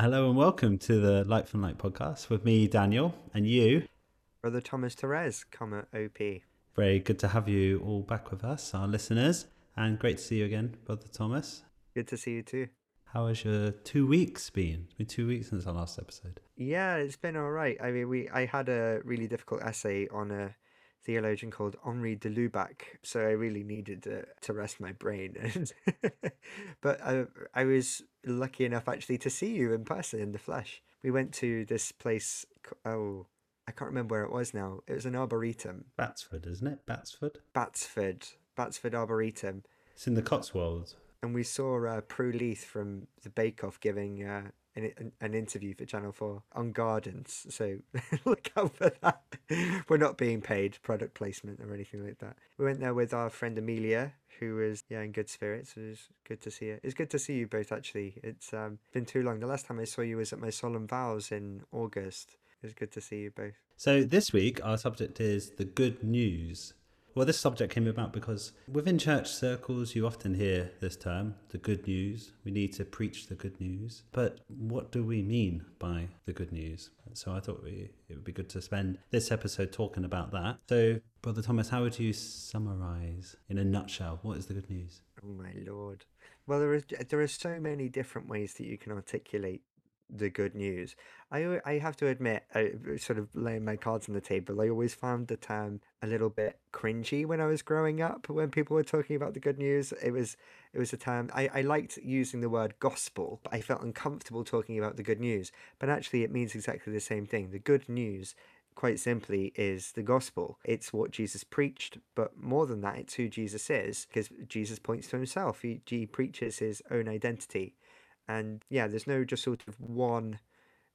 Hello and welcome to the Light from Light podcast with me, Daniel, and you. Brother Thomas Therese, comma OP. Very good to have you all back with us, our listeners, and great to see you again, Brother Thomas. Good to see you too. How has your two weeks been? It's been two weeks since our last episode. Yeah, it's been all right. I mean, we I had a really difficult essay on a theologian called Henri de Lubac, so I really needed to, to rest my brain. but I, I was lucky enough actually to see you in person in the flesh. We went to this place. Oh, I can't remember where it was now. It was an arboretum. Batsford, isn't it? Batsford. Batsford, Batsford Arboretum. It's in the Cotswolds. And we saw uh, Prue Leith from the Bake Off giving uh, an, an interview for Channel 4 on gardens. So look out for that. We're not being paid product placement or anything like that. We went there with our friend Amelia, who was yeah in good spirits. It was good to see her. It's good to see you both actually. It's um, been too long. The last time I saw you was at my solemn vows in August. It was good to see you both. So this week our subject is the good news. Well, this subject came about because within church circles, you often hear this term, the good news. We need to preach the good news. But what do we mean by the good news? So I thought we, it would be good to spend this episode talking about that. So, Brother Thomas, how would you summarize in a nutshell what is the good news? Oh, my Lord. Well, there is there are so many different ways that you can articulate the good news. I I have to admit, I, uh, sort of laying my cards on the table, I always found the term a little bit cringy when I was growing up. When people were talking about the good news, it was it was a term I, I liked using the word gospel, but I felt uncomfortable talking about the good news. But actually, it means exactly the same thing. The good news quite simply is the gospel. It's what Jesus preached, but more than that, it's who Jesus is, because Jesus points to himself. He, he preaches his own identity. And yeah, there's no just sort of one.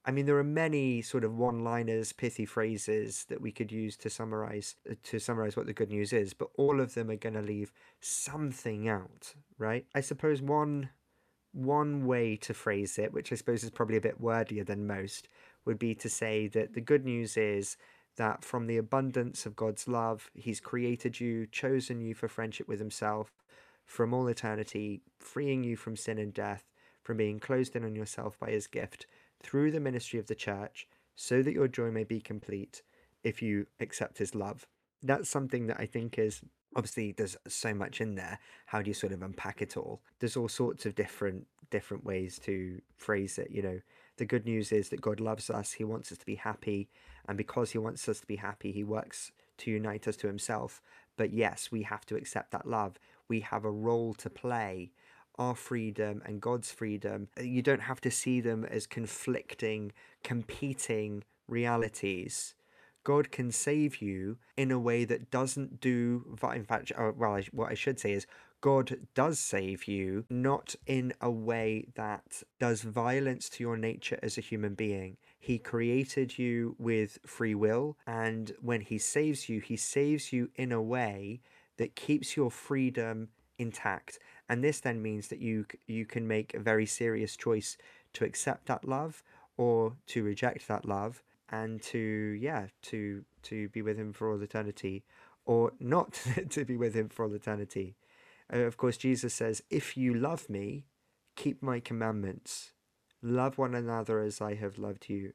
I mean, there are many sort of one-liners, pithy phrases that we could use to summarize uh, to summarize what the good news is, but all of them are going to leave something out, right? I suppose one one way to phrase it, which I suppose is probably a bit wordier than most, would be to say that the good news is that from the abundance of God's love, He's created you, chosen you for friendship with Himself from all eternity, freeing you from sin and death, from being closed in on yourself by his gift through the ministry of the church, so that your joy may be complete if you accept his love. That's something that I think is obviously there's so much in there. How do you sort of unpack it all? There's all sorts of different different ways to phrase it you know. The good news is that god loves us he wants us to be happy and because he wants us to be happy he works to unite us to himself. But yes we have to accept that love. We have a role to play our freedom and God's freedom, you don't have to see them as conflicting, competing realities. God can save you in a way that doesn't do, in fact, uh, well, what I should say is God does save you, not in a way that does violence to your nature as a human being. He created you with free will, and when He saves you, He saves you in a way that keeps your freedom intact and this then means that you you can make a very serious choice to accept that love or to reject that love and to yeah to to be with him for all eternity or not to be with him for all eternity. Uh, of course jesus says if you love me keep my commandments. Love one another as i have loved you.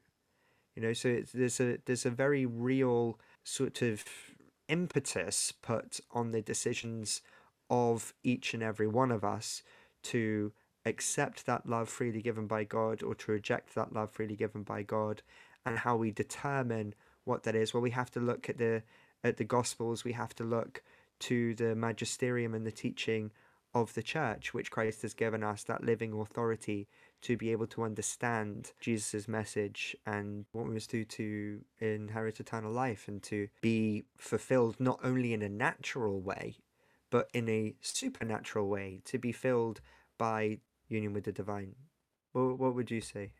You know so there's a there's a very real sort of impetus put on the decisions of each and every one of us to accept that love freely given by God or to reject that love freely given by God and how we determine what that is. Well we have to look at the at the gospels. We have to look to the magisterium and the teaching of the church which Christ has given us that living authority to be able to understand Jesus' message and what we must do to inherit eternal life and to be fulfilled not only in a natural way but in a supernatural way to be filled by union with the divine. What, what would you say?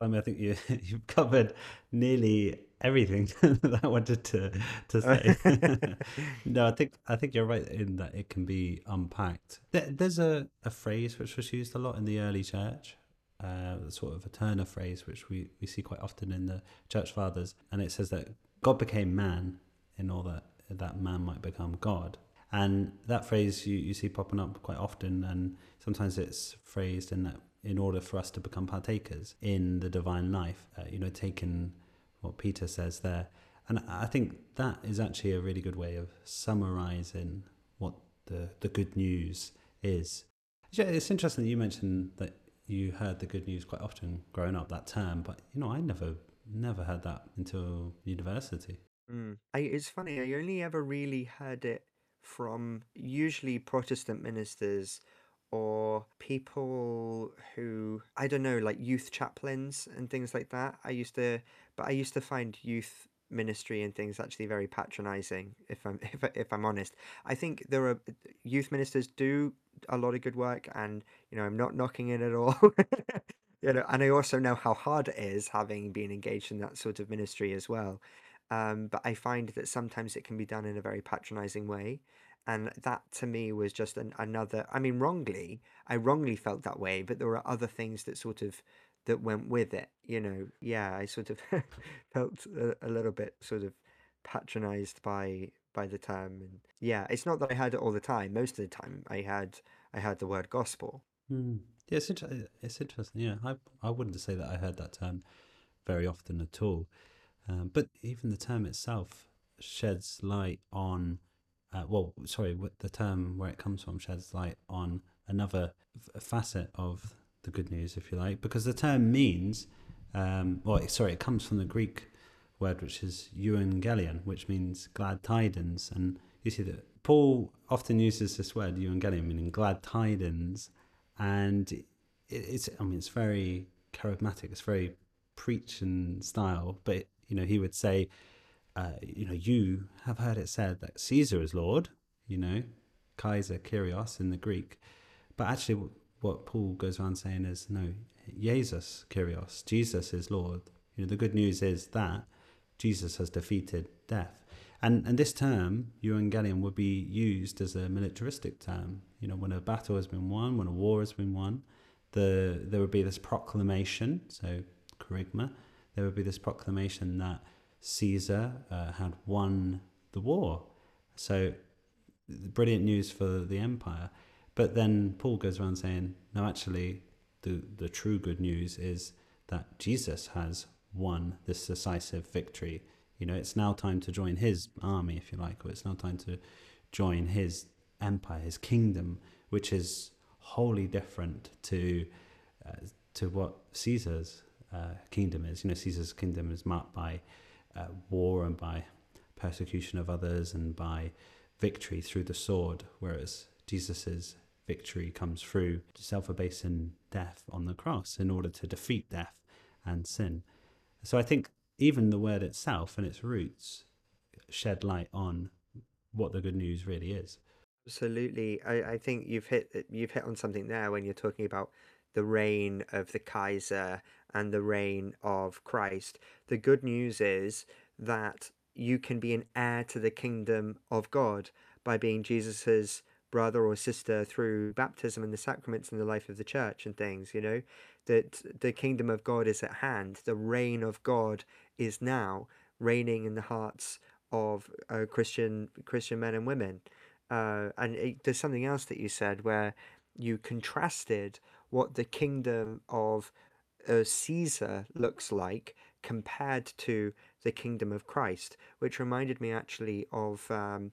I mean, I think you you've covered nearly everything that I wanted to to say. no, I think I think you're right in that it can be unpacked. There, there's a, a phrase which was used a lot in the early church, uh, sort of a Turner phrase which we, we see quite often in the church fathers, and it says that God became man in order that man might become God. And that phrase you, you see popping up quite often, and sometimes it's phrased in that in order for us to become partakers in the divine life. Uh, you know, taking what Peter says there. And I think that is actually a really good way of summarizing what the, the good news is. Yeah, It's interesting that you mentioned that you heard the good news quite often growing up that term, but you know, I never never heard that until university. Mm. I, it's funny, I only ever really heard it from usually Protestant ministers or people who I don't know, like youth chaplains and things like that. I used to, but I used to find youth ministry and things actually very patronizing. If I'm if if I'm honest, I think there are youth ministers do a lot of good work, and you know I'm not knocking it at all. you know, and I also know how hard it is having been engaged in that sort of ministry as well. Um, but I find that sometimes it can be done in a very patronizing way. And that to me was just an, another, I mean, wrongly, I wrongly felt that way, but there were other things that sort of, that went with it, you know. Yeah, I sort of felt a, a little bit sort of patronized by by the term and yeah it's not that i had it all the time most of the time i had i had the word gospel mm. yeah it's, inter- it's interesting yeah I, I wouldn't say that i heard that term very often at all um, but even the term itself sheds light on uh, well, sorry, the term where it comes from sheds light on another facet of the good news, if you like, because the term means, um, well, sorry, it comes from the Greek word which is euangelion, which means glad tidings. And you see that Paul often uses this word euangelion, meaning glad tidings, and it's, I mean, it's very charismatic, it's very preaching style, but you know, he would say uh, you know, you have heard it said that Caesar is Lord, you know, Kaiser, Kyrios in the Greek. But actually, what Paul goes around saying is, no, Jesus, Kyrios, Jesus is Lord. You know, the good news is that Jesus has defeated death. And, and this term, euangelion, would be used as a militaristic term. You know, when a battle has been won, when a war has been won, the, there would be this proclamation, so kerygma, there would be this proclamation that Caesar uh, had won the war. So, brilliant news for the empire. But then Paul goes around saying, no, actually, the, the true good news is that Jesus has won this decisive victory. You know, it's now time to join his army, if you like, or it's now time to join his empire, his kingdom, which is wholly different to uh, to what Caesar's uh, kingdom is. You know, Caesar's kingdom is marked by uh, war and by persecution of others and by victory through the sword, whereas Jesus's victory comes through self-abasing death on the cross in order to defeat death and sin. So I think even the word itself and its roots shed light on what the good news really is. Absolutely, I, I think you've hit you've hit on something there when you're talking about the reign of the Kaiser and the reign of Christ. The good news is that you can be an heir to the kingdom of God by being Jesus's brother or sister through baptism and the sacraments and the life of the church and things, you know, that the kingdom of God is at hand. The reign of God is now reigning in the hearts of uh, Christian Christian men and women. Uh, and it, there's something else that you said where you contrasted what the kingdom of uh, Caesar looks like compared to the kingdom of Christ, which reminded me actually of um,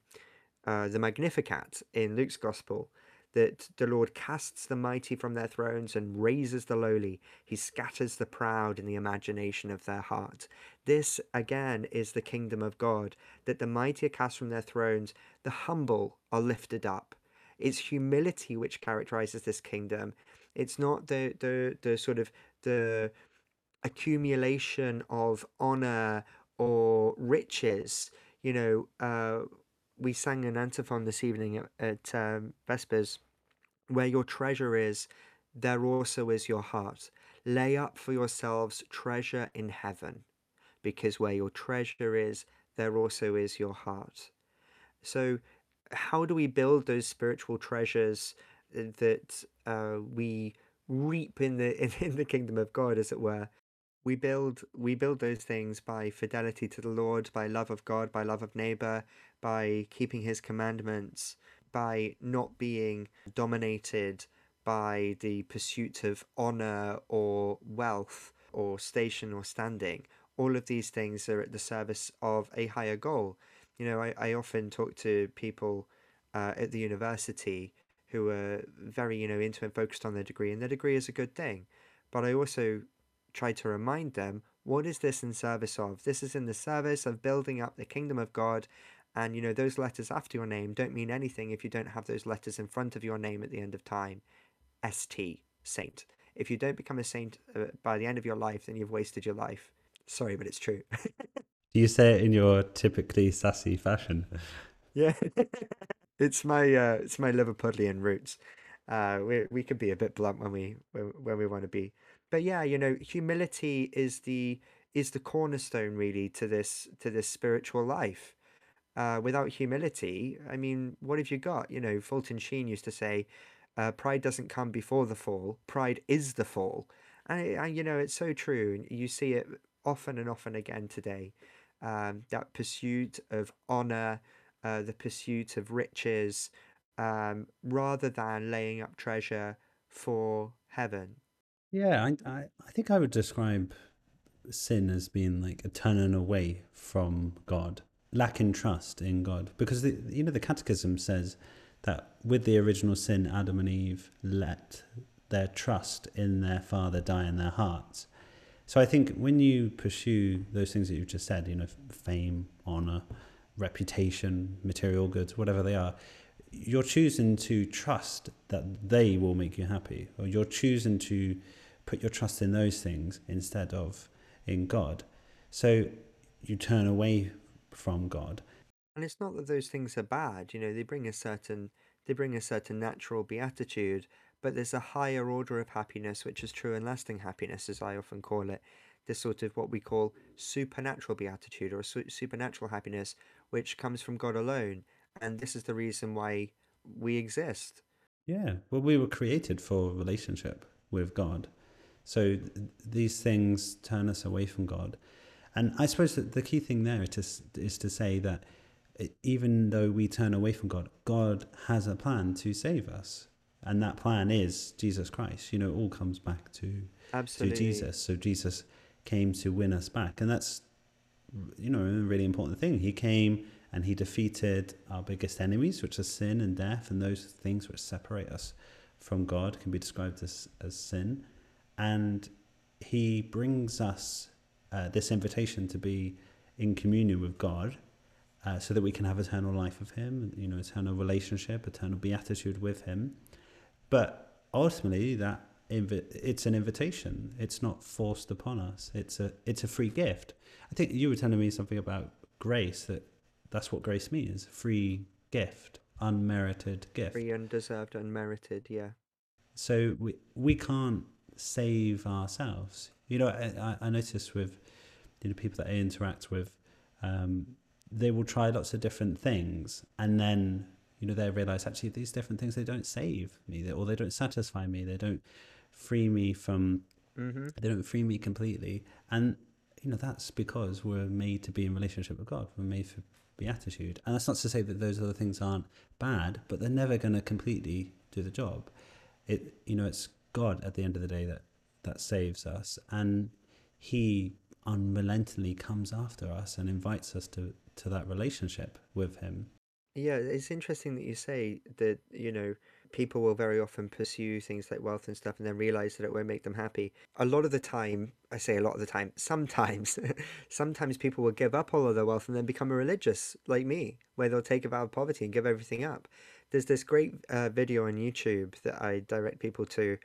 uh, the Magnificat in Luke's Gospel. That the Lord casts the mighty from their thrones and raises the lowly. He scatters the proud in the imagination of their heart. This, again, is the kingdom of God, that the mighty are cast from their thrones, the humble are lifted up. It's humility which characterizes this kingdom. It's not the the the sort of the accumulation of honor or riches. You know, uh, we sang an antiphon this evening at, at um, Vespers, where your treasure is, there also is your heart. Lay up for yourselves treasure in heaven, because where your treasure is, there also is your heart. So, how do we build those spiritual treasures that uh, we reap in the in, in the kingdom of God, as it were. We build we build those things by fidelity to the Lord, by love of God, by love of neighbor, by keeping His commandments, by not being dominated by the pursuit of honor or wealth or station or standing. All of these things are at the service of a higher goal. You know, I, I often talk to people uh, at the university who are very, you know, into and focused on their degree, and their degree is a good thing. But I also try to remind them what is this in service of? This is in the service of building up the kingdom of God. And, you know, those letters after your name don't mean anything if you don't have those letters in front of your name at the end of time. ST, saint. If you don't become a saint uh, by the end of your life, then you've wasted your life. Sorry, but it's true. Do you say it in your typically sassy fashion? Yeah, it's my uh, it's my Liverpudlian roots. Uh, we we can be a bit blunt when we when, we want to be, but yeah, you know, humility is the is the cornerstone really to this to this spiritual life. Uh, without humility, I mean, what have you got? You know, Fulton Sheen used to say, uh, "Pride doesn't come before the fall; pride is the fall." And, and you know, it's so true. You see it often and often again today. Um, that pursuit of honor, uh, the pursuit of riches, um, rather than laying up treasure for heaven. Yeah, I, I, I think I would describe sin as being like a turning away from God, lacking trust in God. Because, the, you know, the Catechism says that with the original sin, Adam and Eve let their trust in their Father die in their hearts. So I think when you pursue those things that you've just said, you know, fame, honor, reputation, material goods, whatever they are, you're choosing to trust that they will make you happy, or you're choosing to put your trust in those things instead of in God. So you turn away from God. And it's not that those things are bad, you know, they bring a certain they bring a certain natural beatitude, but there's a higher order of happiness which is true and lasting happiness as I often call it. This sort of what we call supernatural beatitude or supernatural happiness which comes from God alone. And this is the reason why we exist. Yeah. Well, we were created for relationship with God. So th- these things turn us away from God. And I suppose that the key thing there is to, is to say that even though we turn away from God, God has a plan to save us. And that plan is Jesus Christ. You know, it all comes back to, Absolutely. to Jesus. So Jesus came to win us back. And that's you know, a really important thing. He came and he defeated our biggest enemies, which are sin and death, and those things which separate us from God can be described as, as sin. And he brings us uh, this invitation to be in communion with God uh, so that we can have eternal life with him, you know, eternal relationship, eternal beatitude with him. But ultimately, that it's an invitation. It's not forced upon us. It's a it's a free gift. I think you were telling me something about grace that that's what grace means free gift, unmerited gift. Free, undeserved, unmerited, yeah. So we, we can't save ourselves. You know, I, I notice with you know people that I interact with, um, they will try lots of different things, and then you know they realize actually these different things they don't save me, or they don't satisfy me, they don't free me from, mm-hmm. they don't free me completely, and you know, that's because we're made to be in relationship with God. We're made for beatitude. And that's not to say that those other things aren't bad, but they're never going to completely do the job. It, you know, it's God at the end of the day that, that saves us. And he unrelentingly comes after us and invites us to, to that relationship with him. Yeah, it's interesting that you say that, you know, people will very often pursue things like wealth and stuff and then realize that it won't make them happy. A lot of the time, I say a lot of the time, sometimes, sometimes people will give up all of their wealth and then become a religious like me, where they'll take a vow of poverty and give everything up. There's this great uh, video on YouTube that I direct people to.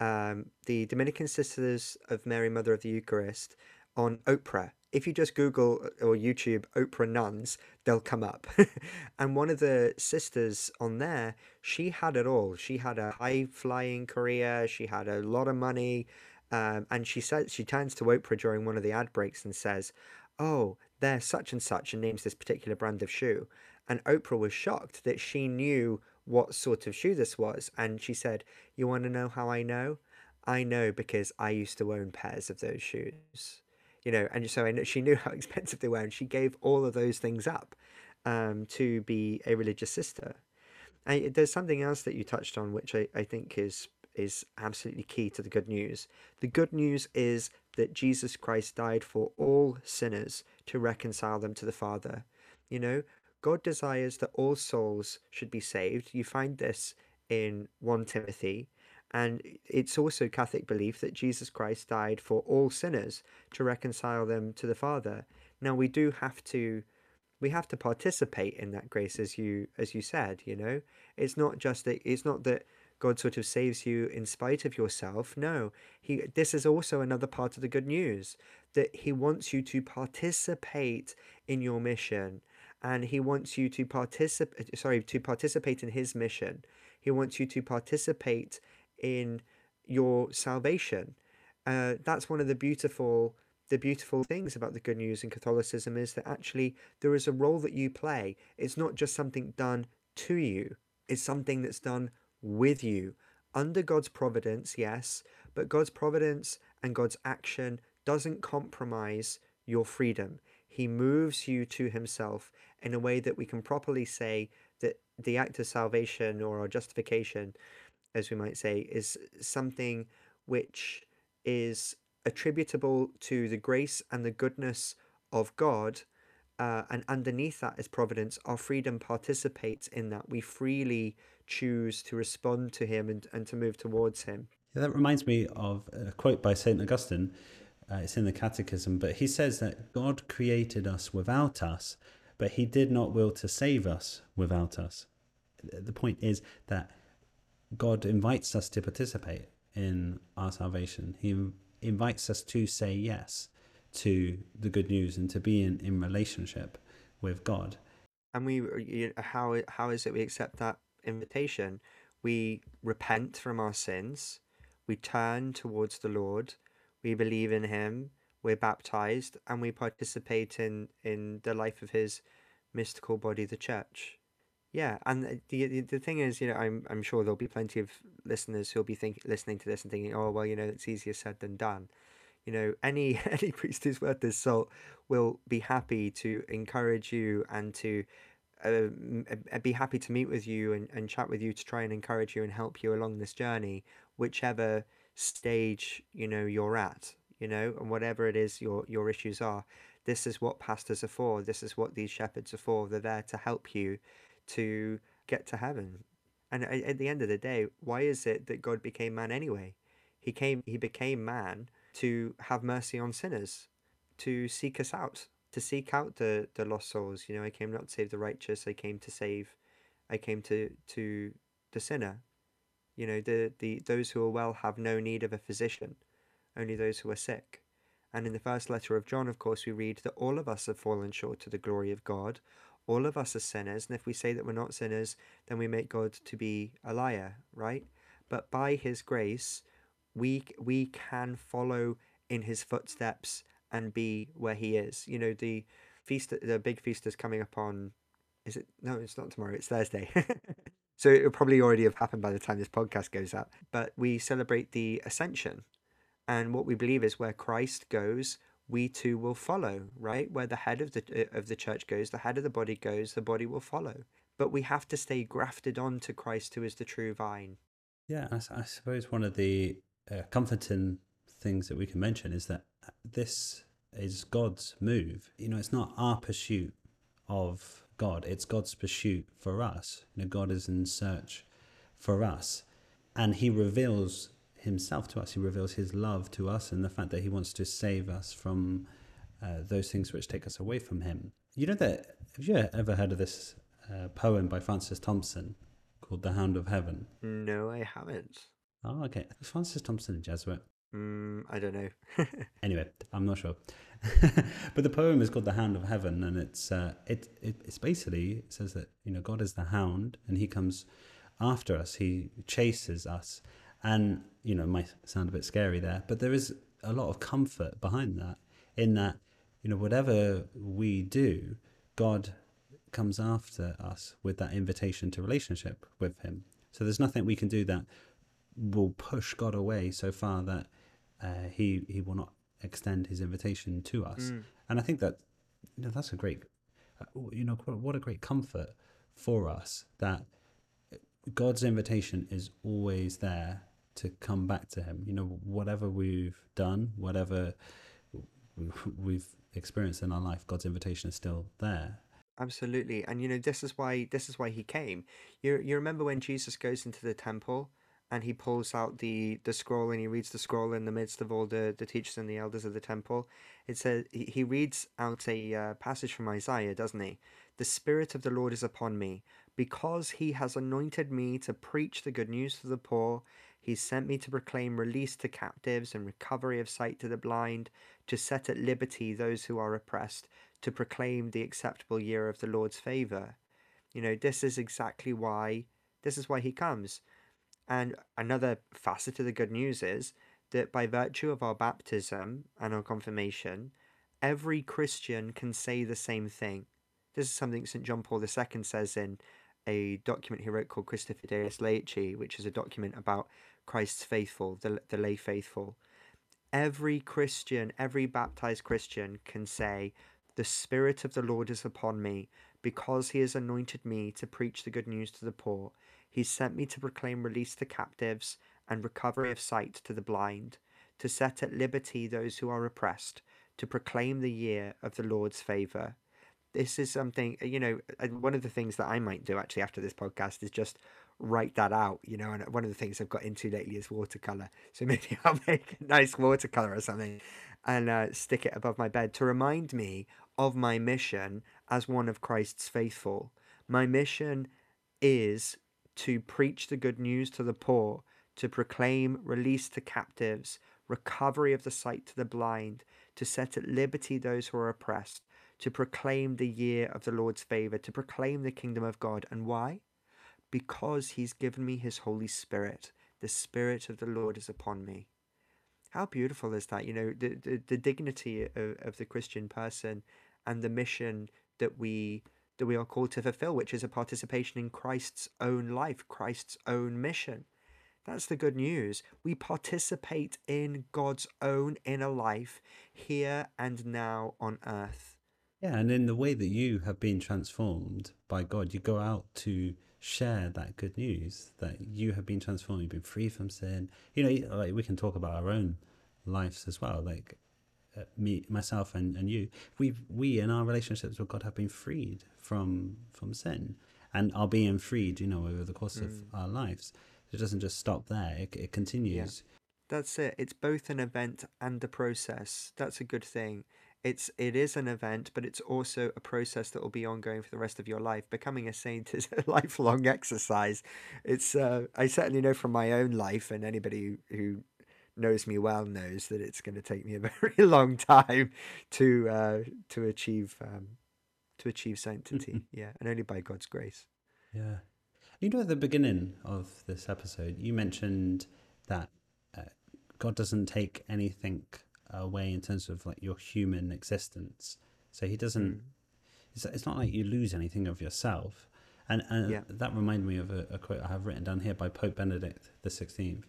Um, the Dominican Sisters of Mary, Mother of the Eucharist on Oprah if you just Google uh, or YouTube Oprah nuns, they'll come up. and one of the sisters on there, she had it all. She had a high flying career, she had a lot of money. Um, and she says she turns to Oprah during one of the ad breaks and says, "Oh, they're such and such," and names this particular brand of shoe. And Oprah was shocked that she knew what sort of shoe this was, and she said, "You want to know how I know? I know because I used to own pairs of those shoes." You know, and so I she knew how expensive they were, and she gave all of those things up um, to be a religious sister. I, there's something else that you touched on, which I, I think is is absolutely key to the good news. The good news is that Jesus Christ died for all sinners to reconcile them to the Father. You know, God desires that all souls should be saved. You find this in 1 Timothy. And it's also Catholic belief that Jesus Christ died for all sinners to reconcile them to the Father. Now we do have to we have to participate in that grace as you as you said, you know. It's not just that it's not that God sort of saves you in spite of yourself. No, he. This is also another part of the good news that He wants you to participate in your mission, and He wants you to participate. Sorry, to participate in His mission. He wants you to participate in your salvation. Uh, that's one of the beautiful the beautiful things about the good news in Catholicism is that actually there is a role that you play. It's not just something done to you, it's something that's done with you. Under God's providence, yes, but God's providence and God's action doesn't compromise your freedom. He moves you to Himself in a way that we can properly say that the act of salvation or our justification, as we might say, is something which is attributable to the grace and the goodness of God. Uh, and underneath that is providence. Our freedom participates in that. We freely choose to respond to Him and, and to move towards Him. Yeah, that reminds me of a quote by St. Augustine. Uh, it's in the Catechism, but he says that God created us without us, but he did not will to save us without us. The point is that God invites us to participate in our salvation. He invites us to say yes to the good news and to be in, in relationship with God. And we, how how is it we accept that invitation? We repent from our sins, we turn towards the Lord, we believe in Him, we're baptized, and we participate in in the life of His mystical body, the Church. Yeah, and the, the the thing is, you know, I'm I'm sure there'll be plenty of listeners who'll be think listening to this and thinking, oh well, you know, it's easier said than done. You know, any any priest who's worth his salt will be happy to encourage you and to uh, be happy to meet with you and, and chat with you to try and encourage you and help you along this journey, whichever stage you know you're at. You know, and whatever it is your your issues are, this is what pastors are for. This is what these shepherds are for. They're there to help you to get to heaven. And at the end of the day, why is it that God became man anyway? He came he became man to have mercy on sinners, to seek us out, to seek out the, the lost souls. You know, I came not to save the righteous, I came to save I came to to the sinner. You know, the, the those who are well have no need of a physician, only those who are sick. And in the first letter of John, of course, we read that all of us have fallen short to the glory of God. All of us are sinners, and if we say that we're not sinners, then we make God to be a liar, right? But by His grace, we we can follow in His footsteps and be where He is. You know, the feast, the big feast is coming up on. Is it? No, it's not tomorrow. It's Thursday. so it'll probably already have happened by the time this podcast goes out. But we celebrate the Ascension, and what we believe is where Christ goes, we too will follow, right? Where the head of the uh, of the church goes, the head of the body goes, the body will follow. But we have to stay grafted on to Christ, who is the true vine. Yeah, I, I suppose one of the uh, comforting things that we can mention is that this is God's move. You know, it's not our pursuit of God; it's God's pursuit for us. You know, God is in search for us, and He reveals himself to us. He reveals his love to us and the fact that he wants to save us from uh, those things which take us away from him. You know that, have you ever heard of this uh, poem by Francis Thompson called The Hound of Heaven? No, I haven't. Oh, okay. Francis Thompson a Jesuit? Mm, I don't know. anyway, I'm not sure. but the poem is called The Hound of Heaven, and it's uh, it, it it's basically it says that you know God is the hound, and He comes after us. He chases us, and, you know, might sound a bit scary there, but there is a lot of comfort behind that, in that, you know, whatever we do, God comes after us with that invitation to relationship with Him. So there's nothing we can do that will push God away so far that uh, He He will not extend His invitation to us. Mm. And I think that you know that's a great, uh, you know, what a great comfort for us that God's invitation is always there to come back to Him. You know, whatever we've done, whatever we've experienced in our life, God's invitation is still there. Absolutely. And you know, this is why this is why he came. You you remember when Jesus goes into the temple and he pulls out the the scroll and he reads the scroll in the midst of all the the teachers and the elders of the temple. It says he, reads out a uh, passage from Isaiah, doesn't he? The spirit of the Lord is upon me because he has anointed me to preach the good news to the poor. He sent me to proclaim release to captives and recovery of sight to the blind, to set at liberty those who are oppressed, to proclaim the acceptable year of the Lord's favor. You know, this is exactly why this is why he comes. And another facet of the good news is that by virtue of our baptism and our confirmation, every Christian can say the same thing. This is something St. John Paul II says in a document he wrote called Christifideles Laici, which is a document about Christ's faithful, the, the lay faithful. Every Christian, every baptized Christian can say, The Spirit of the Lord is upon me, because he has anointed me to preach the good news to the poor. He sent me to proclaim release to captives and recovery of sight to the blind, to set at liberty those who are oppressed, to proclaim the year of the Lord's favor this is something you know one of the things that i might do actually after this podcast is just write that out you know and one of the things i've got into lately is watercolor. So maybe i'll make a nice watercolor or something and uh, stick it above my bed to remind me of my mission as one of christ's faithful. My mission is to preach the good news to the poor to proclaim release to captives recovery of the sight to the blind to set at liberty those who are oppressed to proclaim the year of the Lord's favor, to proclaim the kingdom of God. And why? Because he's given me his Holy Spirit. The Spirit of the Lord is upon me. How beautiful is that? You know, the, the, the dignity of, of the Christian person and the mission that we that we are called to fulfill, which is a participation in Christ's own life, Christ's own mission. That's the good news. We participate in God's own inner life here and now on earth. Yeah, and in the way that you have been transformed by God, you go out to share that good news that you have been transformed, you've been free from sin. You know, like we can talk about our own lives as well, like uh, me, myself, and, and you. We we in our relationships with God have been freed from from sin, and are being freed. You know, over the course mm. of our lives. It doesn't just stop there; it, it continues. Yeah. That's it. It's both an event and a process. That's a good thing it's it is an event, but it's also a process that will be ongoing for the rest of your life. Becoming a saint is a lifelong exercise. It's uh, I certainly know from my own life, and anybody who, knows me well knows that it's going to take me a very long time to uh, to achieve um, to achieve sanctity. yeah, and only by God's grace. Yeah, you know, at the beginning of this episode, you mentioned that uh, God doesn't take anything away in terms of like your human existence. So he doesn't. Mm. It's, it's not like you lose anything of yourself. And, and yeah. that reminded me of a, a, quote I have written down here by Pope Benedict the Sixteenth.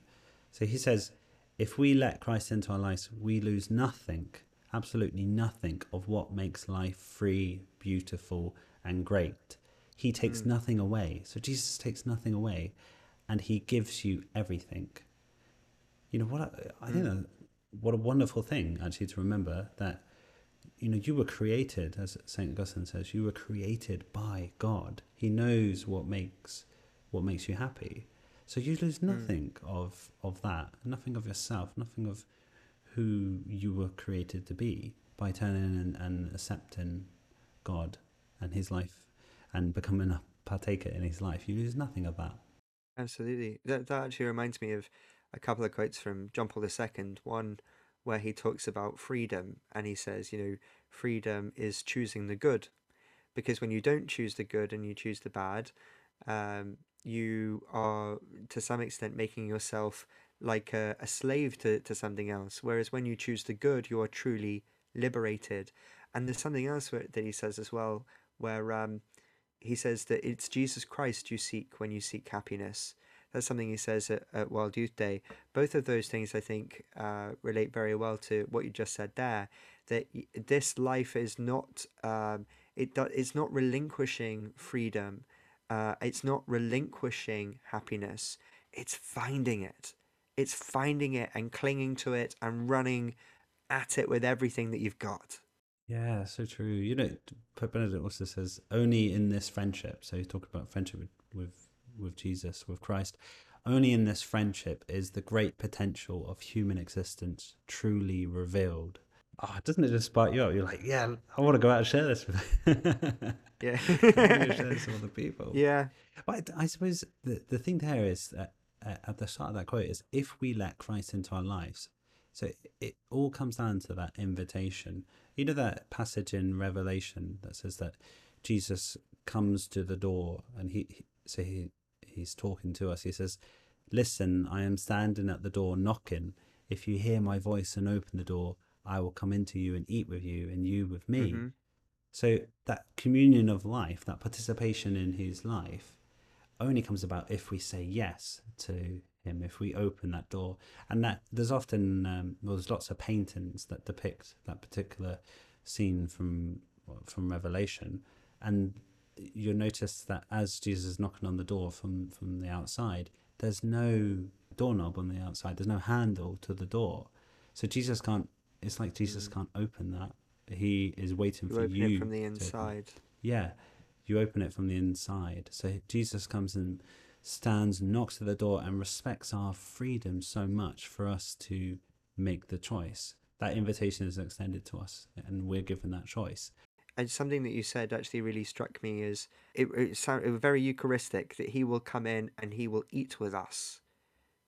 So he says, "If we let Christ into our lives, we lose nothing, absolutely nothing of what makes life free, beautiful, and great. He takes mm. nothing away. So Jesus takes nothing away, and he gives you everything. You know what? I, I mm. think what a wonderful thing actually to remember that you know you were created as saint augustine says you were created by god he knows what makes what makes you happy so you lose hmm. nothing mm. of of that nothing of yourself nothing of who you were created to be by turning and, and accepting god and his life and becoming a partaker in his life you lose nothing of that absolutely that, that actually reminds me of a couple of quotes from John Paul II. One where he talks about freedom and he says, you know, freedom is choosing the good. Because when you don't choose the good and you choose the bad, um, you are to some extent making yourself like a, a slave to, to something else. Whereas when you choose the good, you are truly liberated. And there's something else that he says as well, where um, he says that it's Jesus Christ you seek when you seek happiness. That's something he says at, at World Youth Day. Both of those things, I think, uh, relate very well to what you just said there. That this life is not um, it it's not relinquishing freedom. Uh, it's not relinquishing happiness. It's finding it. it's finding it and clinging to it and running at it with everything that you've got. Yeah, so true. You know, Pope Benedict also says only in this friendship. So he's talking about friendship with, with with Jesus, with Christ. Only in this friendship is the great potential of human existence truly revealed. Oh, doesn't it just spark you up? You're like, yeah, I want to go out and share this with Yeah. share this with other people. yeah. But I suppose the, the thing there is that uh, at the start of that quote is if we let Christ into our lives. So it, it all comes down to that invitation. You know that passage in Revelation that says that Jesus comes to the door and he, he so he he's talking to us. He says, "Listen, I am standing at the door knocking. If you hear my voice and open the door, I will come into you and eat with you, and you with me." Mhm. So that communion of life, that participation in his life, only comes about if we say yes to him, if we open that door. And that there's often um, well, there's lots of paintings that depict that particular scene from from Revelation, and you'll notice that as Jesus is knocking on the door from from the outside, there's no doorknob on the outside. There's no handle to the door, so Jesus can't. It's like Jesus mm. can't open that. He is waiting You for open you it from the inside. Yeah, you open it from the inside. So Jesus comes and stands, knocks at the door, and respects our freedom so much for us to make the choice. That invitation is extended to us, and we're given that choice. And something that you said actually really struck me is it, it sounded very Eucharistic that he will come in and he will eat with us.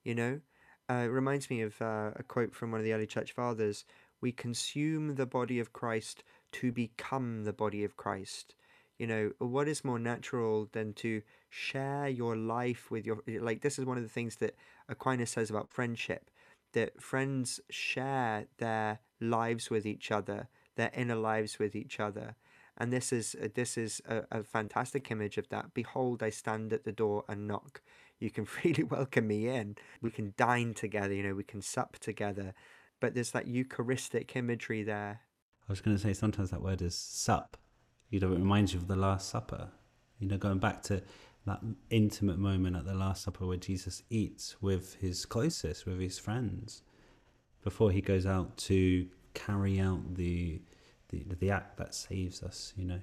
You know, uh, it reminds me of uh, a quote from one of the early church fathers: "We consume the body of Christ to become the body of Christ." You know, what is more natural than to share your life with your like? This is one of the things that Aquinas says about friendship that friends share their lives with each other, their inner lives with each other. And this is uh, this is a, a fantastic image of that. Behold, I stand at the door and knock. You can freely welcome me in. We can dine together, you know, we can sup together. But there's that Eucharistic imagery there. I was going to say sometimes that word is sup. You know, it reminds you of the Last Supper. You know, going back to that intimate moment at the Last Supper where Jesus eats with his closest, with his friends, before he goes out to carry out the the, the act that saves us. You know.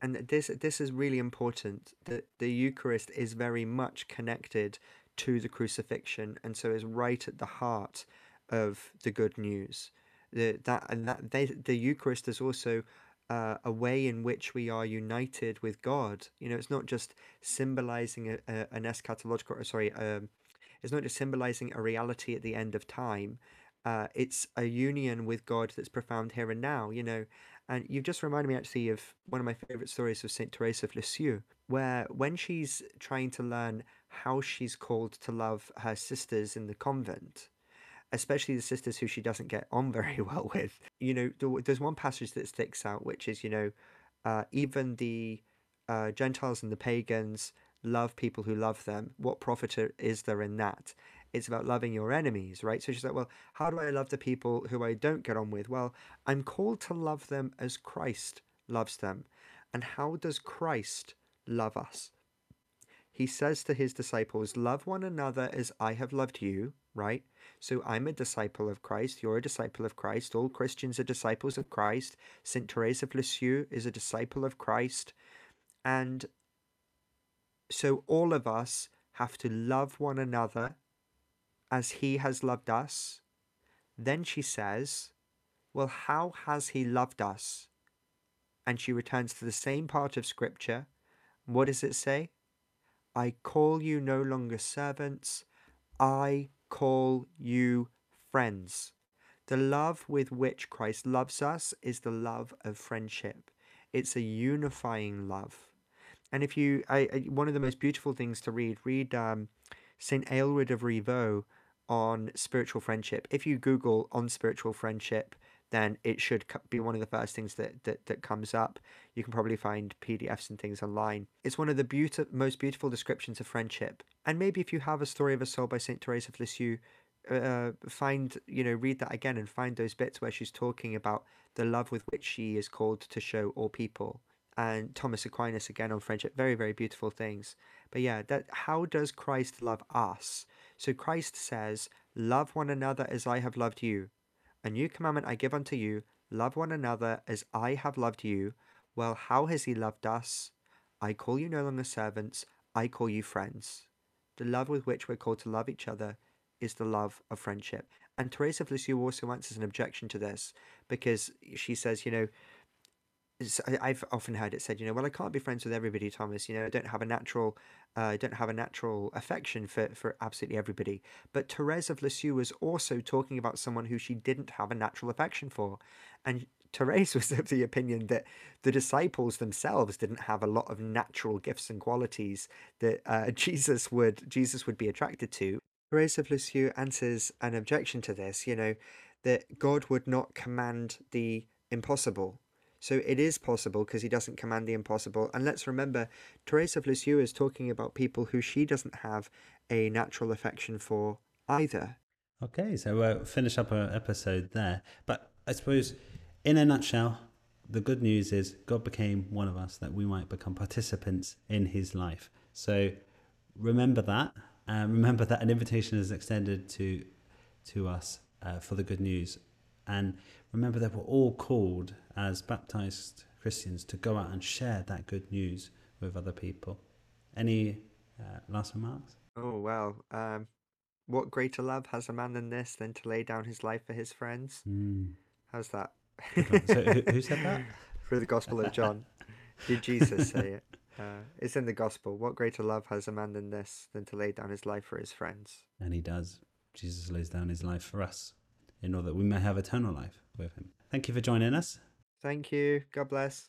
and this this is really important that the eucharist is very much connected to the crucifixion and so is right at the heart of the good news the, that and that they, the eucharist is also uh, a way in which we are united with god you know it's not just symbolizing a, a, an eschatological or sorry um, it's not just symbolizing a reality at the end of time uh, it's a union with god that's profound here and now you know and you've just reminded me actually of one of my favorite stories of Saint Teresa of Lisieux, where when she's trying to learn how she's called to love her sisters in the convent, especially the sisters who she doesn't get on very well with, you know, there's one passage that sticks out, which is, you know, uh, even the uh, Gentiles and the pagans love people who love them. What profit is there in that? It's about loving your enemies, right? So she's like, well, how do I love the people who I don't get on with? Well, I'm called to love them as Christ loves them. And how does Christ love us? He says to his disciples, Love one another as I have loved you, right? So I'm a disciple of Christ. You're a disciple of Christ. All Christians are disciples of Christ. St. Teresa of Lisieux is a disciple of Christ. And so all of us have to love one another as he has loved us. Then she says, Well, how has he loved us? And she returns to the same part of Scripture. What does it say? I call you no longer servants, I call you friends. The love with which Christ loves us is the love of friendship. It's a unifying love. And if you, I, I, one of the most beautiful things to read, read um, Saint Aelred of Rievaulx on spiritual friendship. If you Google on spiritual friendship, then it should be one of the first things that, that, that comes up. You can probably find PDFs and things online. It's one of the beauti- most beautiful descriptions of friendship. And maybe if you have a story of a soul by Saint Teresa of Lisieux, uh, find you know read that again and find those bits where she's talking about the love with which she is called to show all people and thomas aquinas again on friendship very very beautiful things but yeah that how does christ love us so christ says Love one another as I have loved you. A new commandment I give unto you love one another as I have loved you. Well, how has he loved us? I call you no longer servants, I call you friends. The love with which we're called to love each other is the love of friendship. And Teresa of Lisieux also answers an objection to this because she says, you know, I've often heard it said, you know, well, I can't be friends with everybody, Thomas. You know, I don't have a natural, uh, I don't have a natural affection for for absolutely everybody. But Therese of Lisieux was also talking about someone who she didn't have a natural affection for, and Therese was of the opinion that the disciples themselves didn't have a lot of natural gifts and qualities that uh, Jesus would Jesus would be attracted to. Therese of Lisieux answers an objection to this. You know, that God would not command the impossible so it is possible because he doesn't command the impossible. And let's remember, Teresa of Lisieux is talking about people who she doesn't have a natural affection for either. Okay, so we'll finish up our episode there. But I suppose, in a nutshell, the good news is God became one of us that we might become participants in his life. So remember that. Uh, remember that an invitation is extended to to us uh, for the good news. And remember that we're all called as baptized Christians to go out and share that good news with other people. Any uh, last remarks? Oh, well, um, what greater love has a man than this than to lay down his life for his friends? Mm. How's that? so, who, who, said that? Through the Gospel of John. Did Jesus say it? Uh, it's in the Gospel. What greater love has a man than this than to lay down his life for his friends? And he does. Jesus lays down his life for us in order that we may have eternal life with him. Thank you for joining us. Thank you. God bless.